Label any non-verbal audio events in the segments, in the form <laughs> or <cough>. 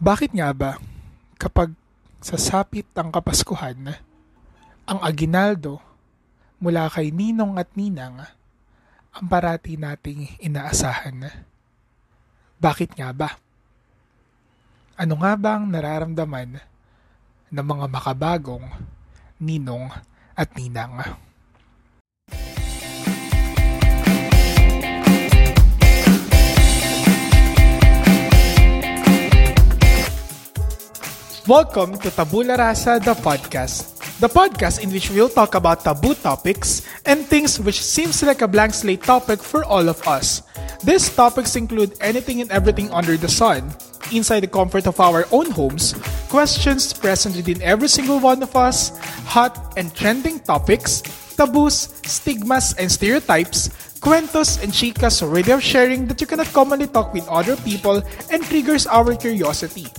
Bakit nga ba kapag sasapit ang Kapaskuhan, ang aginaldo mula kay Ninong at Ninang ang parati nating inaasahan? Bakit nga ba? Ano nga ba ang nararamdaman ng mga makabagong Ninong at Ninang? Welcome to Tabula Rasa, the podcast. The podcast in which we'll talk about taboo topics and things which seems like a blank slate topic for all of us. These topics include anything and everything under the sun, inside the comfort of our own homes, questions present within every single one of us, hot and trending topics, taboos, stigmas, and stereotypes, Cuentos and chicas radio sharing that you cannot commonly talk with other people and triggers our curiosity.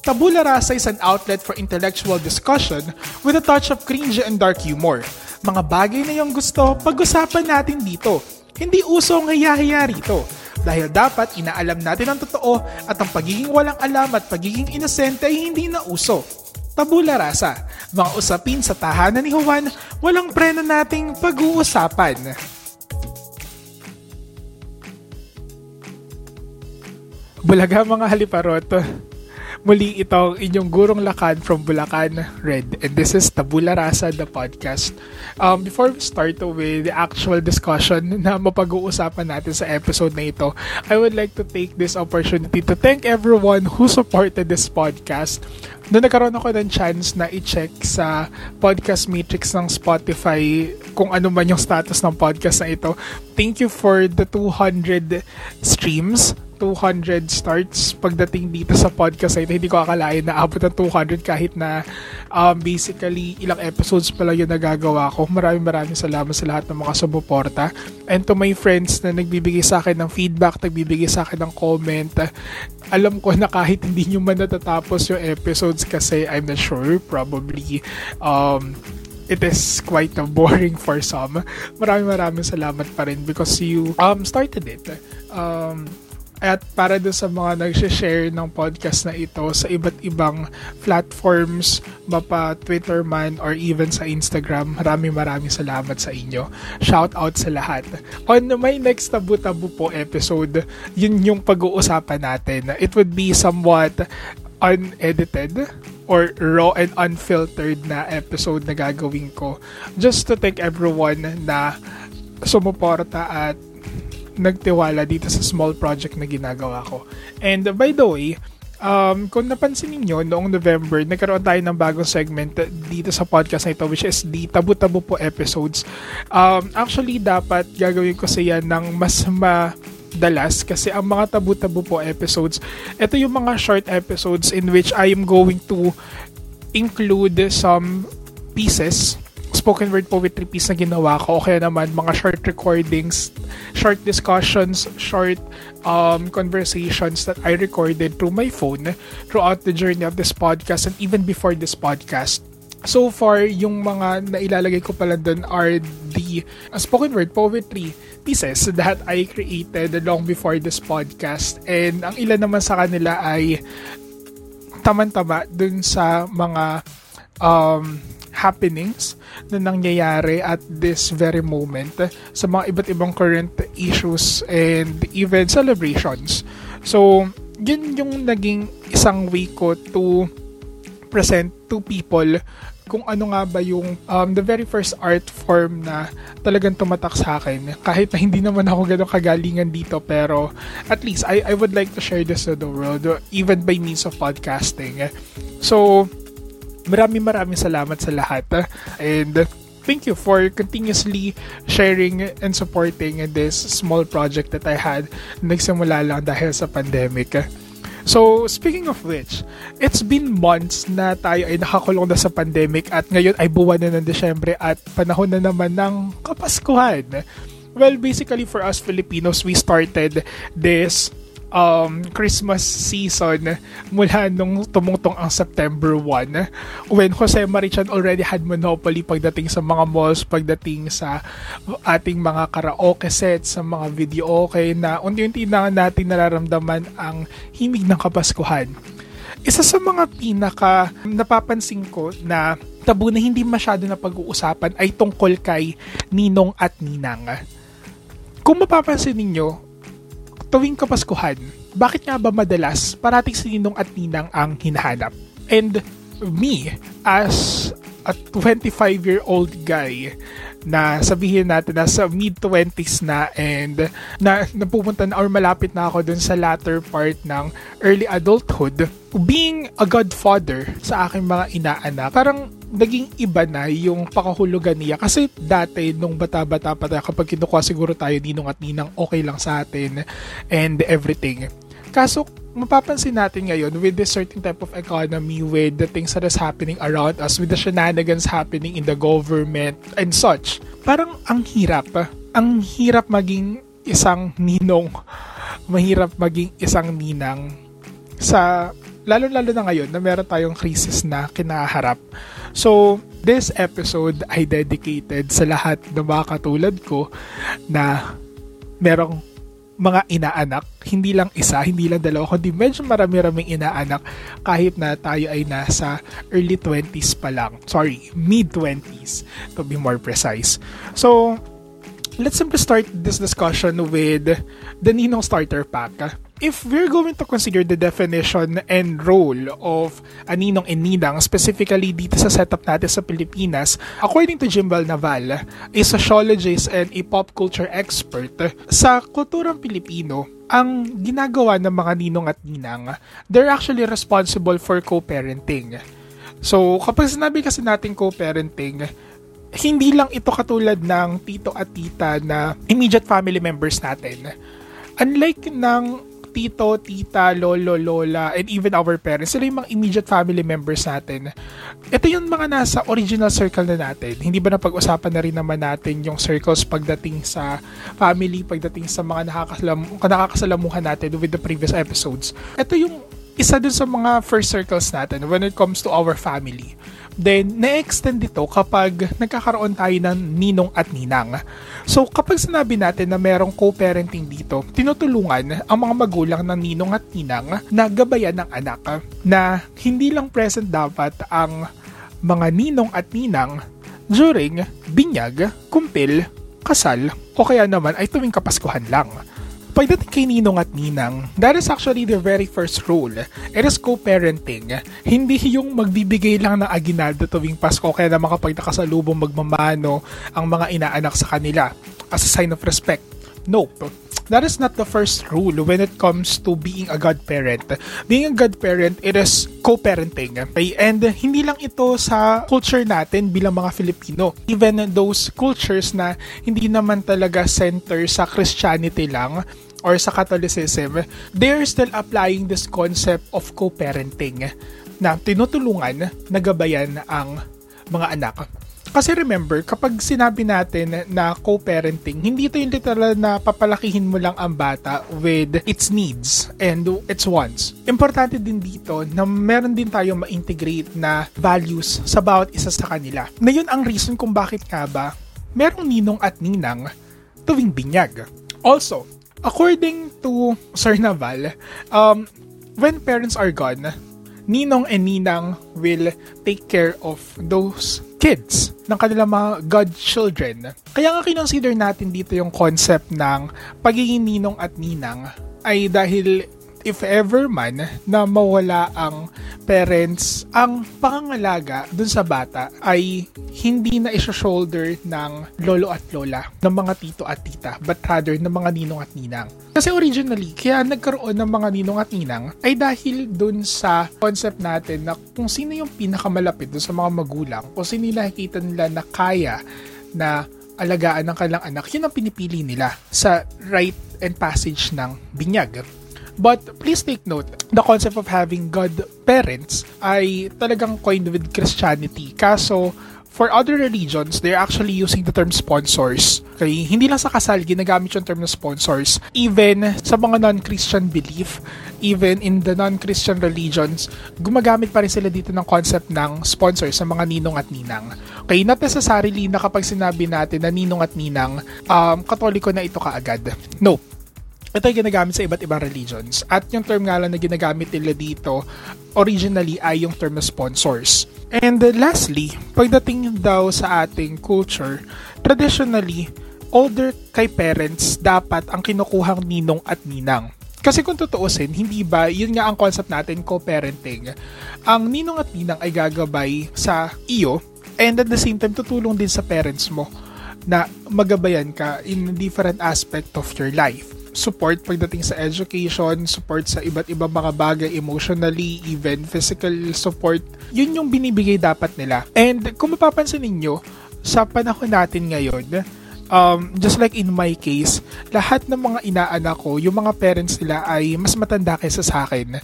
Tabula Rasa is an outlet for intellectual discussion with a touch of cringe and dark humor. Mga bagay na yung gusto, pag-usapan natin dito. Hindi uso ang hiyahiya rito. Dahil dapat inaalam natin ang totoo at ang pagiging walang alam at pagiging inosente ay hindi na uso. Tabula Rasa, mga usapin sa tahanan ni Juan, walang preno nating pag-uusapan. Bulaga mga haliparot. Muli ito inyong gurong lakad from Bulacan, Red. And this is Tabula Rasa, the podcast. Um, before we start with the actual discussion <laughs> na mapag-uusapan natin sa episode na ito, I would like to take this opportunity to thank everyone who supported this podcast. Noong nagkaroon ako ng chance na i-check sa podcast matrix ng Spotify kung ano man yung status ng podcast na ito. Thank you for the 200 streams 200 starts pagdating dito sa podcast ito. Hindi ko akalain na abot ng 200 kahit na um, basically ilang episodes pa lang yung nagagawa ko. Maraming maraming salamat sa lahat ng mga sumuporta. And to my friends na nagbibigay sa akin ng feedback, nagbibigay sa akin ng comment, alam ko na kahit hindi nyo man natatapos yung episodes kasi I'm not sure, probably um, it is quite boring for some. Maraming maraming salamat pa rin because you um started it. Um, at para doon sa mga nag-share ng podcast na ito sa iba't ibang platforms, mapa Twitter man or even sa Instagram, maraming maraming salamat sa inyo. Shout out sa lahat. On my next tabu-tabu po episode, yun yung pag-uusapan natin. It would be somewhat unedited or raw and unfiltered na episode na gagawin ko just to thank everyone na sumuporta at nagtiwala dito sa small project na ginagawa ko. And uh, by the way, um, kung napansin niyo noong November, nagkaroon tayo ng bagong segment dito sa podcast na ito which is the Tabu-Tabu po episodes. Um, actually, dapat gagawin ko siya ng mas madalas kasi ang mga Tabu-Tabu po episodes, ito yung mga short episodes in which I am going to include some pieces spoken word poetry piece na ginawa ko o kaya naman mga short recordings, short discussions, short um, conversations that I recorded through my phone throughout the journey of this podcast and even before this podcast. So far, yung mga nailalagay ko pala dun are the uh, spoken word poetry pieces that I created long before this podcast. And ang ilan naman sa kanila ay tama-tama dun sa mga um, happenings na nangyayari at this very moment sa mga iba't ibang current issues and even celebrations. So, yun yung naging isang way ko to present to people kung ano nga ba yung um, the very first art form na talagang tumatak sa akin. Kahit na hindi naman ako ganun kagalingan dito, pero at least I, I would like to share this to the world, even by means of podcasting. So, Maraming maraming salamat sa lahat. And thank you for continuously sharing and supporting this small project that I had. Nagsimula lang dahil sa pandemic. So, speaking of which, it's been months na tayo ay nakakulong na sa pandemic at ngayon ay buwan na ng Desyembre at panahon na naman ng Kapaskuhan. Well, basically for us Filipinos, we started this um, Christmas season mula nung tumungtong ang September 1 when Jose Marichan already had monopoly pagdating sa mga malls, pagdating sa ating mga karaoke sets, sa mga video okay na unti-unti na natin nararamdaman ang himig ng Kapaskuhan. isa sa mga pinaka napapansin ko na tabu na hindi masyado na pag-uusapan ay tungkol kay Ninong at Ninang. Kung mapapansin ninyo, tuwing Kapaskuhan, bakit nga ba madalas parating si Ninong at Ninang ang hinahanap? And me, as a 25-year-old guy na sabihin natin na sa mid-20s na and na napupunta na or malapit na ako dun sa latter part ng early adulthood, being a godfather sa aking mga inaanak, parang naging iba na yung pakahulugan niya. Kasi dati, nung bata-bata pa tayo, kapag kinukuha siguro tayo ninong at ninang, okay lang sa atin and everything. Kaso, mapapansin natin ngayon with this certain type of economy, with the things that is happening around us, with the shenanigans happening in the government and such, parang ang hirap. Ang hirap maging isang ninong. <laughs> Mahirap maging isang ninang sa lalo-lalo na ngayon na meron tayong crisis na kinaharap. So, this episode ay dedicated sa lahat ng mga katulad ko na merong mga inaanak, hindi lang isa, hindi lang dalawa, kundi medyo marami-raming inaanak kahit na tayo ay nasa early 20s pa lang. Sorry, mid-20s to be more precise. So, let's simply start this discussion with the Ninong Starter Pack if we're going to consider the definition and role of a ninong and ninang, specifically dito sa setup natin sa Pilipinas, according to Jimbal Naval, a sociologist and a pop culture expert, sa kulturang Pilipino, ang ginagawa ng mga ninong at ninang, they're actually responsible for co-parenting. So, kapag sinabi kasi natin co-parenting, hindi lang ito katulad ng tito at tita na immediate family members natin. Unlike ng tito, tita, lolo, lola, and even our parents, sila yung mga immediate family members natin. Ito yung mga nasa original circle na natin. Hindi ba napag-usapan na rin naman natin yung circles pagdating sa family, pagdating sa mga nakakasalam, nakakasalamuhan natin with the previous episodes. Ito yung isa dun sa mga first circles natin when it comes to our family. Then, na-extend dito kapag nagkakaroon tayo ng ninong at ninang. So, kapag sinabi natin na merong co-parenting dito, tinutulungan ang mga magulang ng ninong at ninang na gabayan ng anak na hindi lang present dapat ang mga ninong at ninang during binyag, kumpil, kasal, o kaya naman ay tuwing kapaskuhan lang. Pagdating kay Ninong at Ninang, that is actually the very first rule. It is co-parenting. Hindi yung magbibigay lang ng aginaldo tuwing Pasko kaya naman kapag nakasalubong magmamano ang mga inaanak sa kanila as a sign of respect. Nope. That is not the first rule when it comes to being a godparent. Being a godparent, it is co-parenting. Okay? And hindi lang ito sa culture natin bilang mga Filipino. Even those cultures na hindi naman talaga center sa Christianity lang, or sa Catholicism, they're still applying this concept of co-parenting na tinutulungan, nagabayan ang mga anak. Kasi remember, kapag sinabi natin na co-parenting, hindi ito yung literal na papalakihin mo lang ang bata with its needs and its wants. Importante din dito na meron din tayo ma-integrate na values sa bawat isa sa kanila. Na yun ang reason kung bakit nga ba merong ninong at ninang tuwing binyag. Also, according to Sir Naval, um, when parents are gone, ninong and ninang will take care of those kids ng kanilang mga godchildren. Kaya nga kinonsider natin dito yung concept ng pagiging ninong at ninang ay dahil if ever man na mawala ang parents, ang pangangalaga dun sa bata ay hindi na iso-shoulder ng lolo at lola, ng mga tito at tita, but rather ng mga ninong at ninang. Kasi originally, kaya nagkaroon ng mga ninong at ninang ay dahil dun sa concept natin na kung sino yung pinakamalapit dun sa mga magulang, o sino yung nakikita nila na kaya na alagaan ng kanilang anak, yun ang pinipili nila sa rite and passage ng binyag. But please take note, the concept of having God parents ay talagang coined with Christianity. Kaso, for other religions, they're actually using the term sponsors. Okay? Hindi lang sa kasal, ginagamit yung term na sponsors. Even sa mga non-Christian belief, even in the non-Christian religions, gumagamit pa rin sila dito ng concept ng sponsors sa mga ninong at ninang. Okay, not necessarily na kapag sinabi natin na ninong at ninang, um, katoliko na ito kaagad. No ito ay ginagamit sa iba't ibang religions. At yung term nga lang na ginagamit nila dito, originally ay yung term na sponsors. And uh, lastly, pagdating daw sa ating culture, traditionally, older kay parents dapat ang kinukuhang ninong at ninang. Kasi kung tutuusin, hindi ba, yun nga ang concept natin, co-parenting. Ang ninong at ninang ay gagabay sa iyo and at the same time tutulong din sa parents mo na magabayan ka in different aspect of your life. Support pagdating sa education, support sa iba't ibang mga bagay emotionally, even physical support. Yun yung binibigay dapat nila. And kung mapapansin ninyo, sa panahon natin ngayon, um, just like in my case, lahat ng mga inaanak ko, yung mga parents nila ay mas matanda kaysa sa akin.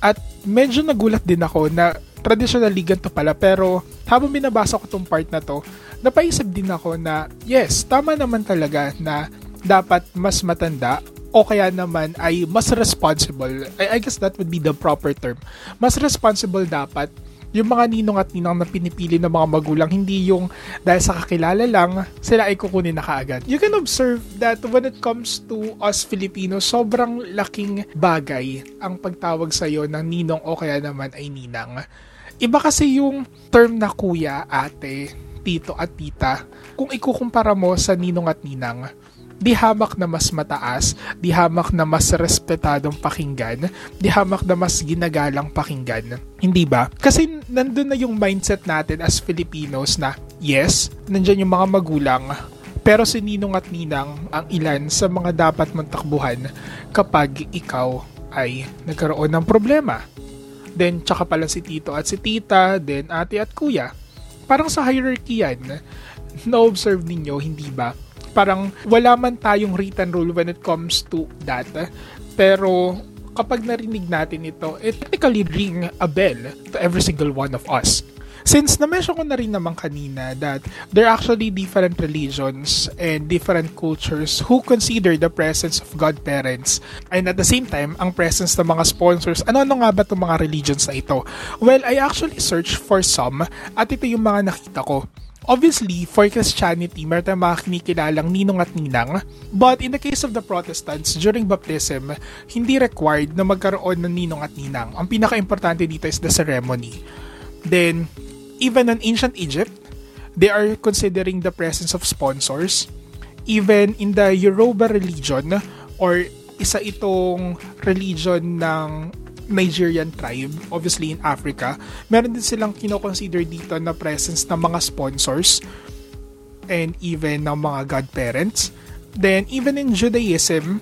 At medyo nagulat din ako na traditionally ganito pala pero habang binabasa ko tong part na to, napaisip din ako na yes, tama naman talaga na dapat mas matanda o kaya naman ay mas responsible. I, I guess that would be the proper term. Mas responsible dapat yung mga ninong at ninang na pinipili ng mga magulang, hindi yung dahil sa kakilala lang, sila ay kukunin na kaagad. You can observe that when it comes to us Filipinos, sobrang laking bagay ang pagtawag sa iyo ng ninong o kaya naman ay ninang. Iba kasi yung term na kuya, ate, tito at tita kung ikukumpara mo sa ninong at ninang di hamak na mas mataas, di hamak na mas respetadong pakinggan, di hamak na mas ginagalang pakinggan. Hindi ba? Kasi nandun na yung mindset natin as Filipinos na yes, nandyan yung mga magulang, pero si Ninong at Ninang ang ilan sa mga dapat mong takbuhan kapag ikaw ay nagkaroon ng problema. Then, tsaka pala si Tito at si Tita, then Ate at Kuya. Parang sa hierarchy yan, na-observe ninyo, hindi ba? Parang wala man tayong written rule when it comes to that. Pero kapag narinig natin ito, it technically ring a bell to every single one of us. Since na-mention ko na rin naman kanina that there are actually different religions and different cultures who consider the presence of godparents and at the same time, ang presence ng mga sponsors. Ano-ano nga ba itong mga religions na ito? Well, I actually searched for some at ito yung mga nakita ko. Obviously, for Christianity, meron tayong mga kinikilalang ninong at ninang. But in the case of the Protestants, during baptism, hindi required na magkaroon ng ninong at ninang. Ang pinaka-importante dito is the ceremony. Then, even in ancient Egypt, they are considering the presence of sponsors. Even in the Yoruba religion, or isa itong religion ng Nigerian tribe, obviously in Africa, meron din silang kinoconsider dito na presence ng mga sponsors and even ng mga godparents. Then, even in Judaism,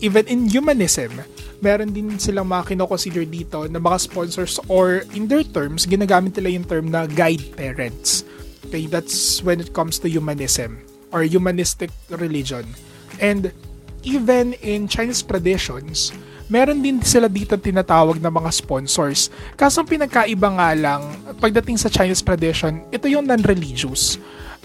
even in humanism, meron din silang mga kinoconsider dito na mga sponsors or in their terms, ginagamit nila yung term na guide parents. Okay, that's when it comes to humanism or humanistic religion. And even in Chinese traditions, meron din sila dito tinatawag na mga sponsors. Kaso pinagkaiba nga lang, pagdating sa Chinese tradition, ito yung non-religious.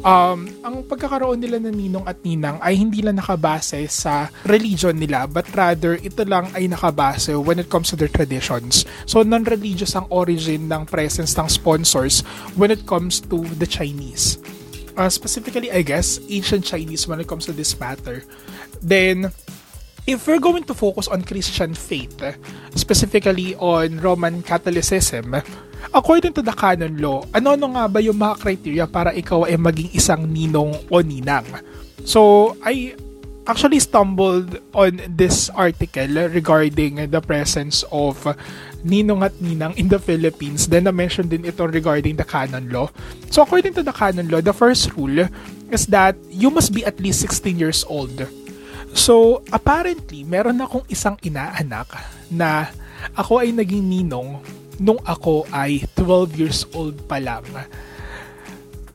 Um, ang pagkakaroon nila ng ninong at ninang ay hindi lang nakabase sa religion nila but rather ito lang ay nakabase when it comes to their traditions. So non-religious ang origin ng presence ng sponsors when it comes to the Chinese. Uh, specifically, I guess, ancient Chinese when it comes to this matter. Then, if we're going to focus on Christian faith, specifically on Roman Catholicism, according to the canon law, ano-ano nga ba yung mga criteria para ikaw ay maging isang ninong o ninang? So, I actually stumbled on this article regarding the presence of ninong at ninang in the Philippines. Then na-mention din ito regarding the canon law. So according to the canon law, the first rule is that you must be at least 16 years old So, apparently, meron akong isang inaanak na ako ay naging ninong nung ako ay 12 years old pa lang.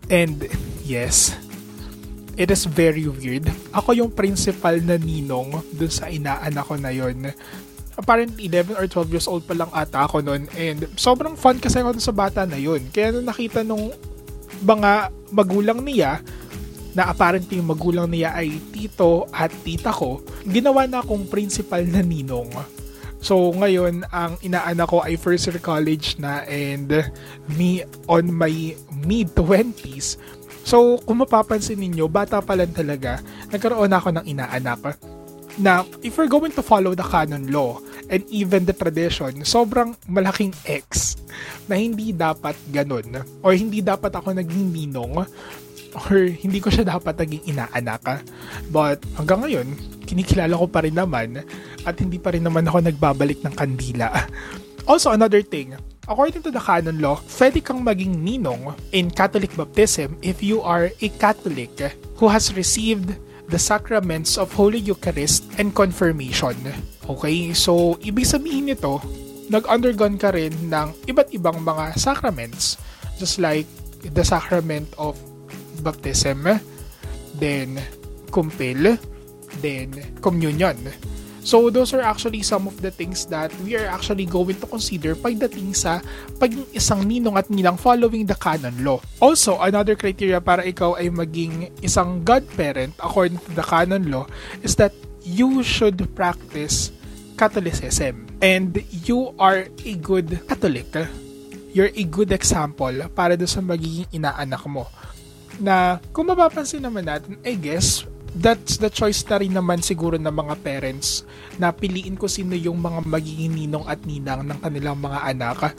And yes, it is very weird. Ako yung principal na ninong dun sa inaanak ko na yon. Apparently, 11 or 12 years old pa lang ata ako noon. And sobrang fun kasi ako sa bata na yon. Kaya nung nakita nung mga magulang niya, na apparently yung magulang niya ay tito at tita ko, ginawa na akong principal na ninong. So, ngayon, ang inaanak ko ay first year college na and me on my mid-20s. So, kung mapapansin ninyo, bata pa lang talaga, nagkaroon ako ng inaanak. na if we're going to follow the canon law and even the tradition, sobrang malaking X na hindi dapat ganun or hindi dapat ako naging ninong or hindi ko siya dapat naging inaanak. But hanggang ngayon, kinikilala ko pa rin naman at hindi pa rin naman ako nagbabalik ng kandila. Also, another thing, according to the canon law, pwede kang maging ninong in Catholic baptism if you are a Catholic who has received the sacraments of Holy Eucharist and confirmation. Okay, so ibig sabihin nito, nag-undergone ka rin ng iba't ibang mga sacraments just like the sacrament of baptism, then kumpil, then communion. So, those are actually some of the things that we are actually going to consider pagdating sa paging isang ninong at ninang following the canon law. Also, another criteria para ikaw ay maging isang godparent according to the canon law is that you should practice Catholicism. And you are a good Catholic. You're a good example para doon sa magiging inaanak mo. Na kung mapapansin naman natin, I guess, that's the choice na rin naman siguro ng mga parents na piliin ko sino yung mga magiging ninong at ninang ng kanilang mga anak.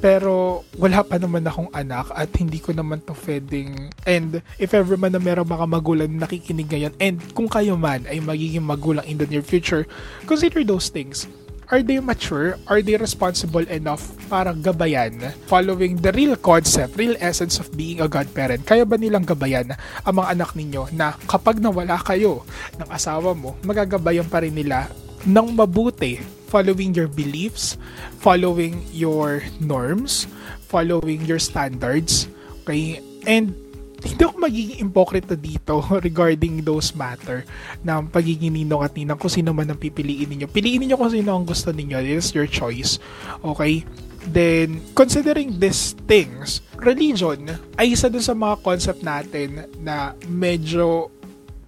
Pero wala pa naman akong anak at hindi ko naman to pwedeng and if ever man na meron mga magulang na nakikinig ngayon and kung kayo man ay magiging magulang in the near future, consider those things are they mature? Are they responsible enough para gabayan following the real concept, real essence of being a godparent? Kaya ba nilang gabayan ang mga anak ninyo na kapag nawala kayo ng asawa mo, magagabayan pa rin nila ng mabuti following your beliefs, following your norms, following your standards, okay? And hindi ako magiging impokrito dito <laughs> regarding those matter na pagiging ninong at ninang kung sino man ang pipiliin ninyo. Piliin ninyo kung sino ang gusto ninyo. It is your choice. Okay? Then, considering these things, religion ay isa dun sa mga concept natin na medyo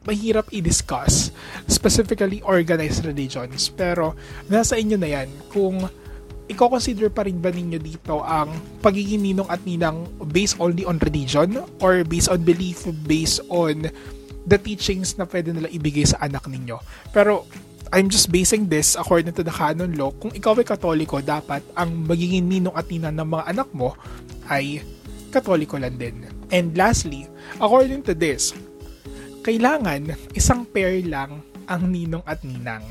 mahirap i-discuss, specifically organized religions. Pero, nasa inyo na yan kung i-consider pa rin ba ninyo dito ang pagiging ninong at ninang based only on religion or based on belief, based on the teachings na pwede nila ibigay sa anak ninyo. Pero I'm just basing this according to the canon law. Kung ikaw ay katoliko, dapat ang magiging ninong at ninang ng mga anak mo ay katoliko lang din. And lastly, according to this, kailangan isang pair lang ang ninong at ninang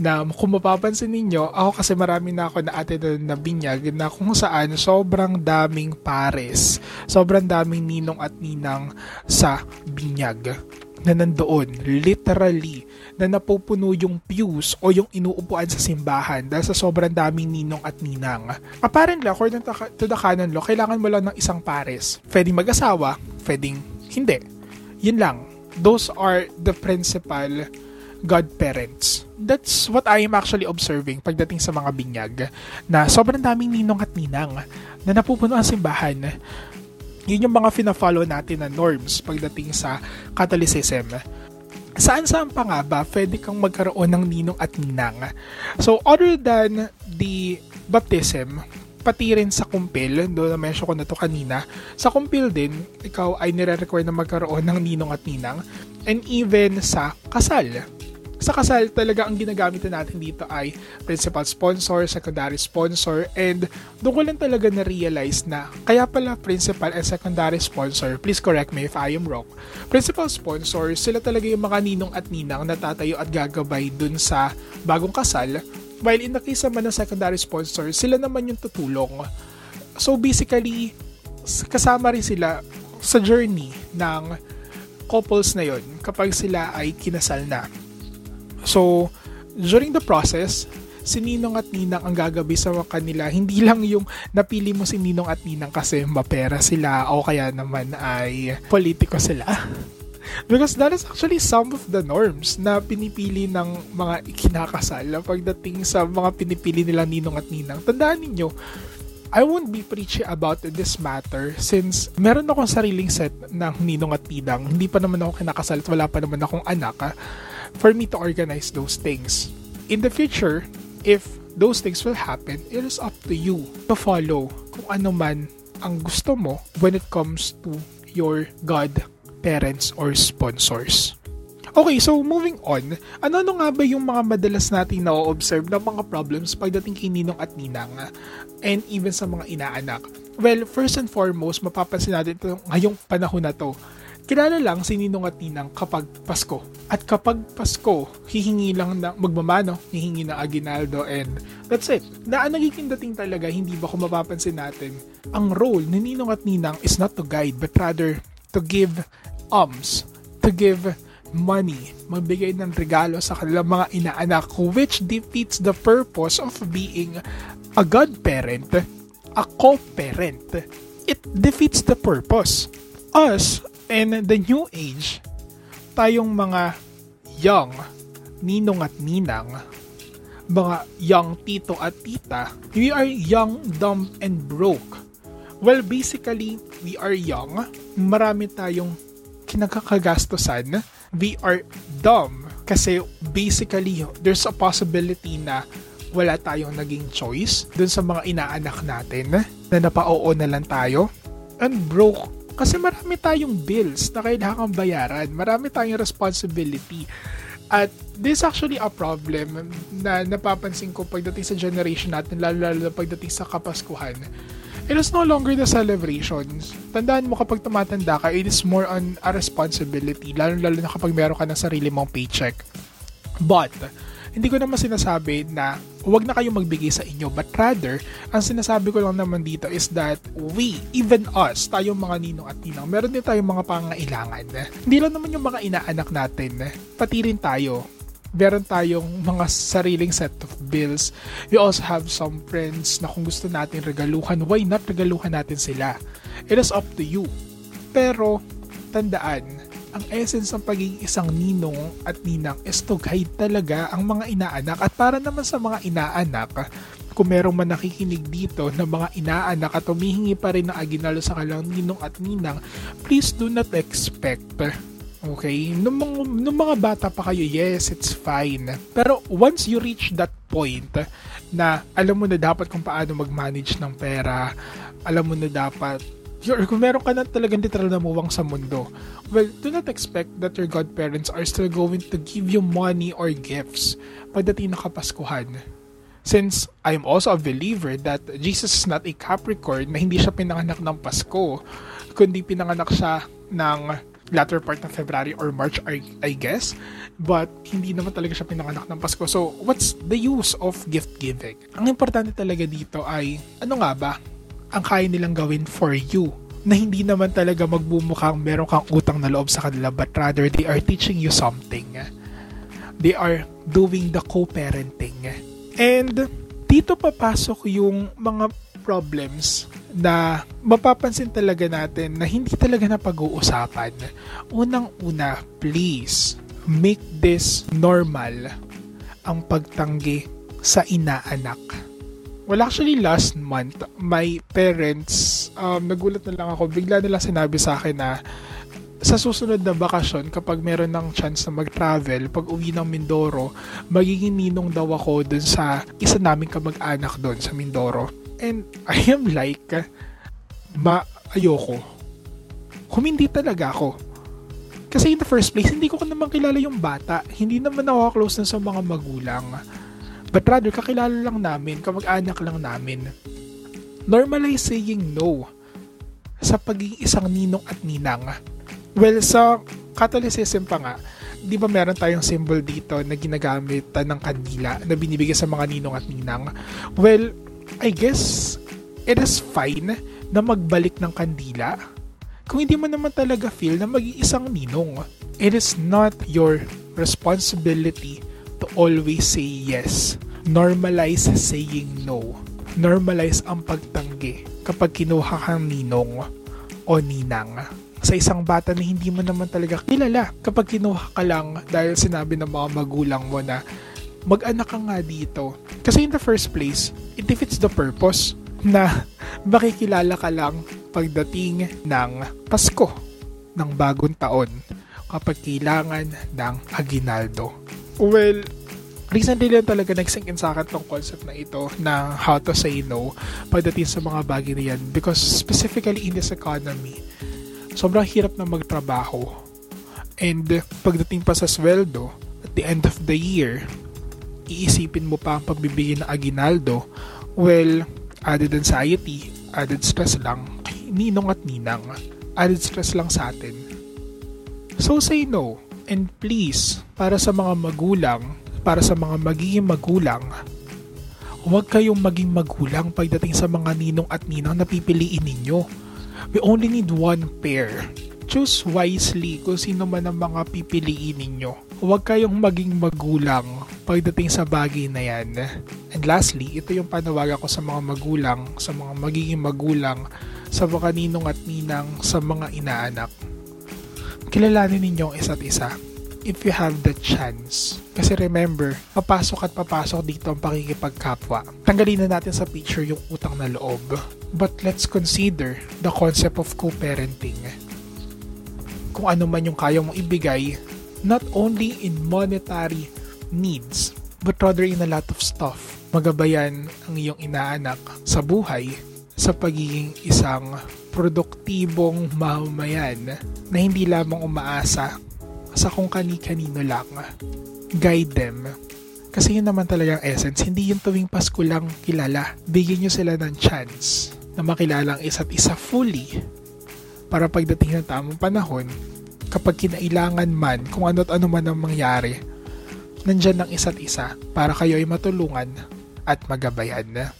na kung mapapansin ninyo, ako kasi marami na ako na ate na binyag na kung saan sobrang daming pares, sobrang daming ninong at ninang sa binyag na nandoon, literally, na napupuno yung pews o yung inuupuan sa simbahan dahil sa sobrang daming ninong at ninang. Apparently, according to the canon law, kailangan mo lang ng isang pares. Pwedeng mag-asawa, pwedeng hindi. Yun lang. Those are the principal godparents. That's what I am actually observing pagdating sa mga binyag na sobrang daming ninong at ninang na napupuno ang simbahan. Yun yung mga fina-follow natin na norms pagdating sa Catholicism. Saan-saan pa nga ba pwede kang magkaroon ng ninong at ninang? So, other than the baptism, pati rin sa kumpil, doon na mention ko na to kanina, sa kumpil din, ikaw ay nire-require na magkaroon ng ninong at ninang, and even sa kasal sa kasal talaga ang ginagamit natin dito ay principal sponsor, secondary sponsor, and doon ko lang talaga na-realize na kaya pala principal and secondary sponsor, please correct me if I am wrong, principal sponsor, sila talaga yung mga ninong at ninang na tatayo at gagabay dun sa bagong kasal, while in the case naman ng secondary sponsor, sila naman yung tutulong. So basically, kasama rin sila sa journey ng couples na yon kapag sila ay kinasal na. So, during the process, si Ninong at Ninang ang gagabi sa kanila. Hindi lang yung napili mo si Ninong at Ninang kasi mapera sila o kaya naman ay politiko sila. <laughs> Because that is actually some of the norms na pinipili ng mga ikinakasal pagdating sa mga pinipili nila Ninong at Ninang. Tandaan ninyo, I won't be preachy about this matter since meron akong sariling set ng Ninong at Ninang. Hindi pa naman ako kinakasal at wala pa naman akong anak for me to organize those things. In the future, if those things will happen, it is up to you to follow kung ano man ang gusto mo when it comes to your God, parents, or sponsors. Okay, so moving on, ano-ano nga ba yung mga madalas nating na-observe na mga problems pagdating kay Ninong at Ninang and even sa mga inaanak? Well, first and foremost, mapapansin natin ito ngayong panahon na to. Kilala lang si Ninong at Ninang kapag Pasko. At kapag Pasko, hihingi lang na magmamano, hihingi ng aginaldo and that's it. Na ang nagiging dating talaga, hindi ba kung mapapansin natin, ang role ni Ninong at Ninang is not to guide but rather to give alms, to give money, magbigay ng regalo sa kanilang mga inaanak which defeats the purpose of being a godparent, a co-parent. It defeats the purpose. Us, in the new age, tayong mga young, ninong at ninang, mga young tito at tita, we are young, dumb, and broke. Well, basically, we are young. Marami tayong kinakagastosan we are dumb kasi basically there's a possibility na wala tayong naging choice dun sa mga inaanak natin na napao na lang tayo and broke kasi marami tayong bills na kailangan bayaran marami tayong responsibility at this actually a problem na napapansin ko pagdating sa generation natin lalo lalo pagdating sa kapaskuhan it is no longer the celebrations. Tandaan mo kapag tumatanda ka, it is more on a responsibility, lalo-lalo na kapag meron ka ng sarili mong paycheck. But, hindi ko naman sinasabi na huwag na kayong magbigay sa inyo, but rather, ang sinasabi ko lang naman dito is that we, even us, tayong mga ninong at ninang, meron din tayong mga pangailangan. Hindi lang naman yung mga inaanak natin, pati rin tayo meron tayong mga sariling set of bills. We also have some friends na kung gusto natin regaluhan, why not regaluhan natin sila? It is up to you. Pero, tandaan, ang essence ng pagiging isang ninong at ninang is to guide talaga ang mga inaanak. At para naman sa mga inaanak, kung merong man nakikinig dito na mga inaanak at humihingi pa rin ng aginalo sa kanilang ninong at ninang, please do not expect Okay? Nung mga, nung mga bata pa kayo, yes, it's fine. Pero once you reach that point na alam mo na dapat kung paano mag-manage ng pera, alam mo na dapat or kung meron ka na talagang literal na muwang sa mundo, well, do not expect that your godparents are still going to give you money or gifts pagdating na kapaskuhan. Since I'm also a believer that Jesus is not a Capricorn na hindi siya pinanganak ng Pasko, kundi pinanganak siya ng latter part ng February or March, I, I guess. But, hindi naman talaga siya pinanganak ng Pasko. So, what's the use of gift giving? Ang importante talaga dito ay, ano nga ba, ang kaya nilang gawin for you na hindi naman talaga magbumukhang meron kang utang na loob sa kanila but rather they are teaching you something. They are doing the co-parenting. And dito papasok yung mga problems na mapapansin talaga natin na hindi talaga na pag-uusapan. Unang-una, please, make this normal ang pagtanggi sa inaanak. Well, actually, last month, my parents, um, nagulat na lang ako, bigla nila sinabi sa akin na sa susunod na bakasyon, kapag meron ng chance na mag-travel, pag uwi ng Mindoro, magiging ninong daw ako dun sa isa naming kamag-anak doon sa Mindoro. And I am like, ma, ayoko. Humindi talaga ako. Kasi in the first place, hindi ko naman kilala yung bata. Hindi naman ako close na sa mga magulang. But rather, kakilala lang namin, kamag-anak lang namin. Normalize saying no sa pagiging isang ninong at ninang. Well, sa Catholicism pa nga, di ba meron tayong symbol dito na ginagamit ng kandila na binibigay sa mga ninong at ninang? Well, I guess it is fine na magbalik ng kandila kung hindi mo naman talaga feel na mag-iisang ninong. It is not your responsibility to always say yes. Normalize saying no. Normalize ang pagtanggi kapag kinuha kang ninong o ninang sa isang bata na hindi mo naman talaga kilala kapag kinuha ka lang dahil sinabi ng mga magulang mo na mag-anak ka nga dito. Kasi in the first place, it defeats the purpose na <laughs> makikilala ka lang pagdating ng Pasko ng bagong taon kapag kailangan ng aginaldo. Well, recently lang talaga nagsink in sa akin tong concept na ito na how to say no pagdating sa mga bagay na yan because specifically in this economy, sobrang hirap na magtrabaho And pagdating pa sa sweldo, at the end of the year, iisipin mo pa ang pagbibigay ng aginaldo, well, added anxiety, added stress lang ninong at ninang. Added stress lang sa atin. So say no. And please, para sa mga magulang, para sa mga magiging magulang, huwag kayong maging magulang pagdating sa mga ninong at ninang na pipiliin ninyo. We only need one pair. Choose wisely kung sino man ang mga pipiliin ninyo. Huwag kayong maging magulang pagdating sa bagay na yan. And lastly, ito yung panawagan ko sa mga magulang, sa mga magiging magulang, sa mga ninong at ninang, sa mga inaanak. Kilalanin ninyo ang isa't isa if you have the chance. Kasi remember, papasok at papasok dito ang pakikipagkapwa. Tanggalin na natin sa picture yung utang na loob. But let's consider the concept of co-parenting. Kung ano man yung kaya mong ibigay, not only in monetary needs, but rather in a lot of stuff. Magabayan ang iyong inaanak sa buhay sa pagiging isang produktibong mamamayan na hindi lamang umaasa sa kung kani-kanino lang. Guide them. Kasi yun naman talaga ang essence. Hindi yung tuwing Pasko lang kilala. Bigyan nyo sila ng chance na makilala ang isa't isa fully para pagdating ng tamang panahon, kapag kinailangan man, kung ano't ano man ang mangyari, nandyan ang isa't isa para kayo ay matulungan at magabayan.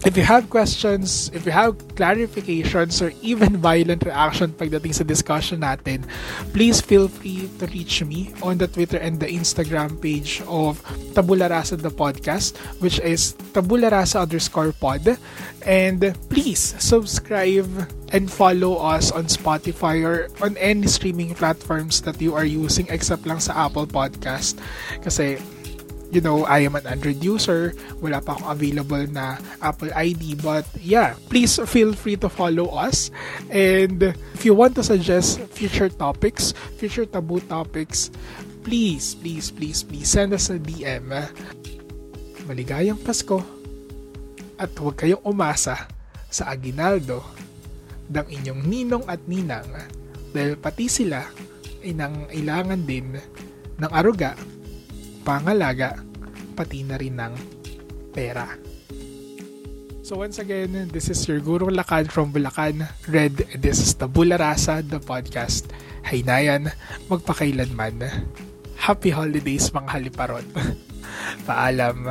If you have questions, if you have clarifications, or even violent reaction pagdating sa discussion natin, please feel free to reach me on the Twitter and the Instagram page of Tabula Rasa the podcast, which is Tabula Rasa underscore pod. And please subscribe and follow us on Spotify or on any streaming platforms that you are using except lang sa Apple Podcast. Kasi you know, I am an Android user. Wala pa akong available na Apple ID. But yeah, please feel free to follow us. And if you want to suggest future topics, future taboo topics, please, please, please, please send us a DM. Maligayang Pasko. At huwag kayong umasa sa aginaldo ng inyong ninong at ninang dahil pati sila ay nangailangan din ng aruga pangalaga, pati na rin ng pera. So once again, this is your Guru Lakad from Bulacan. Red, this is the Bularasa, the podcast. Haynayan, magpakailanman. Happy holidays mga haliparot. <laughs> Paalam.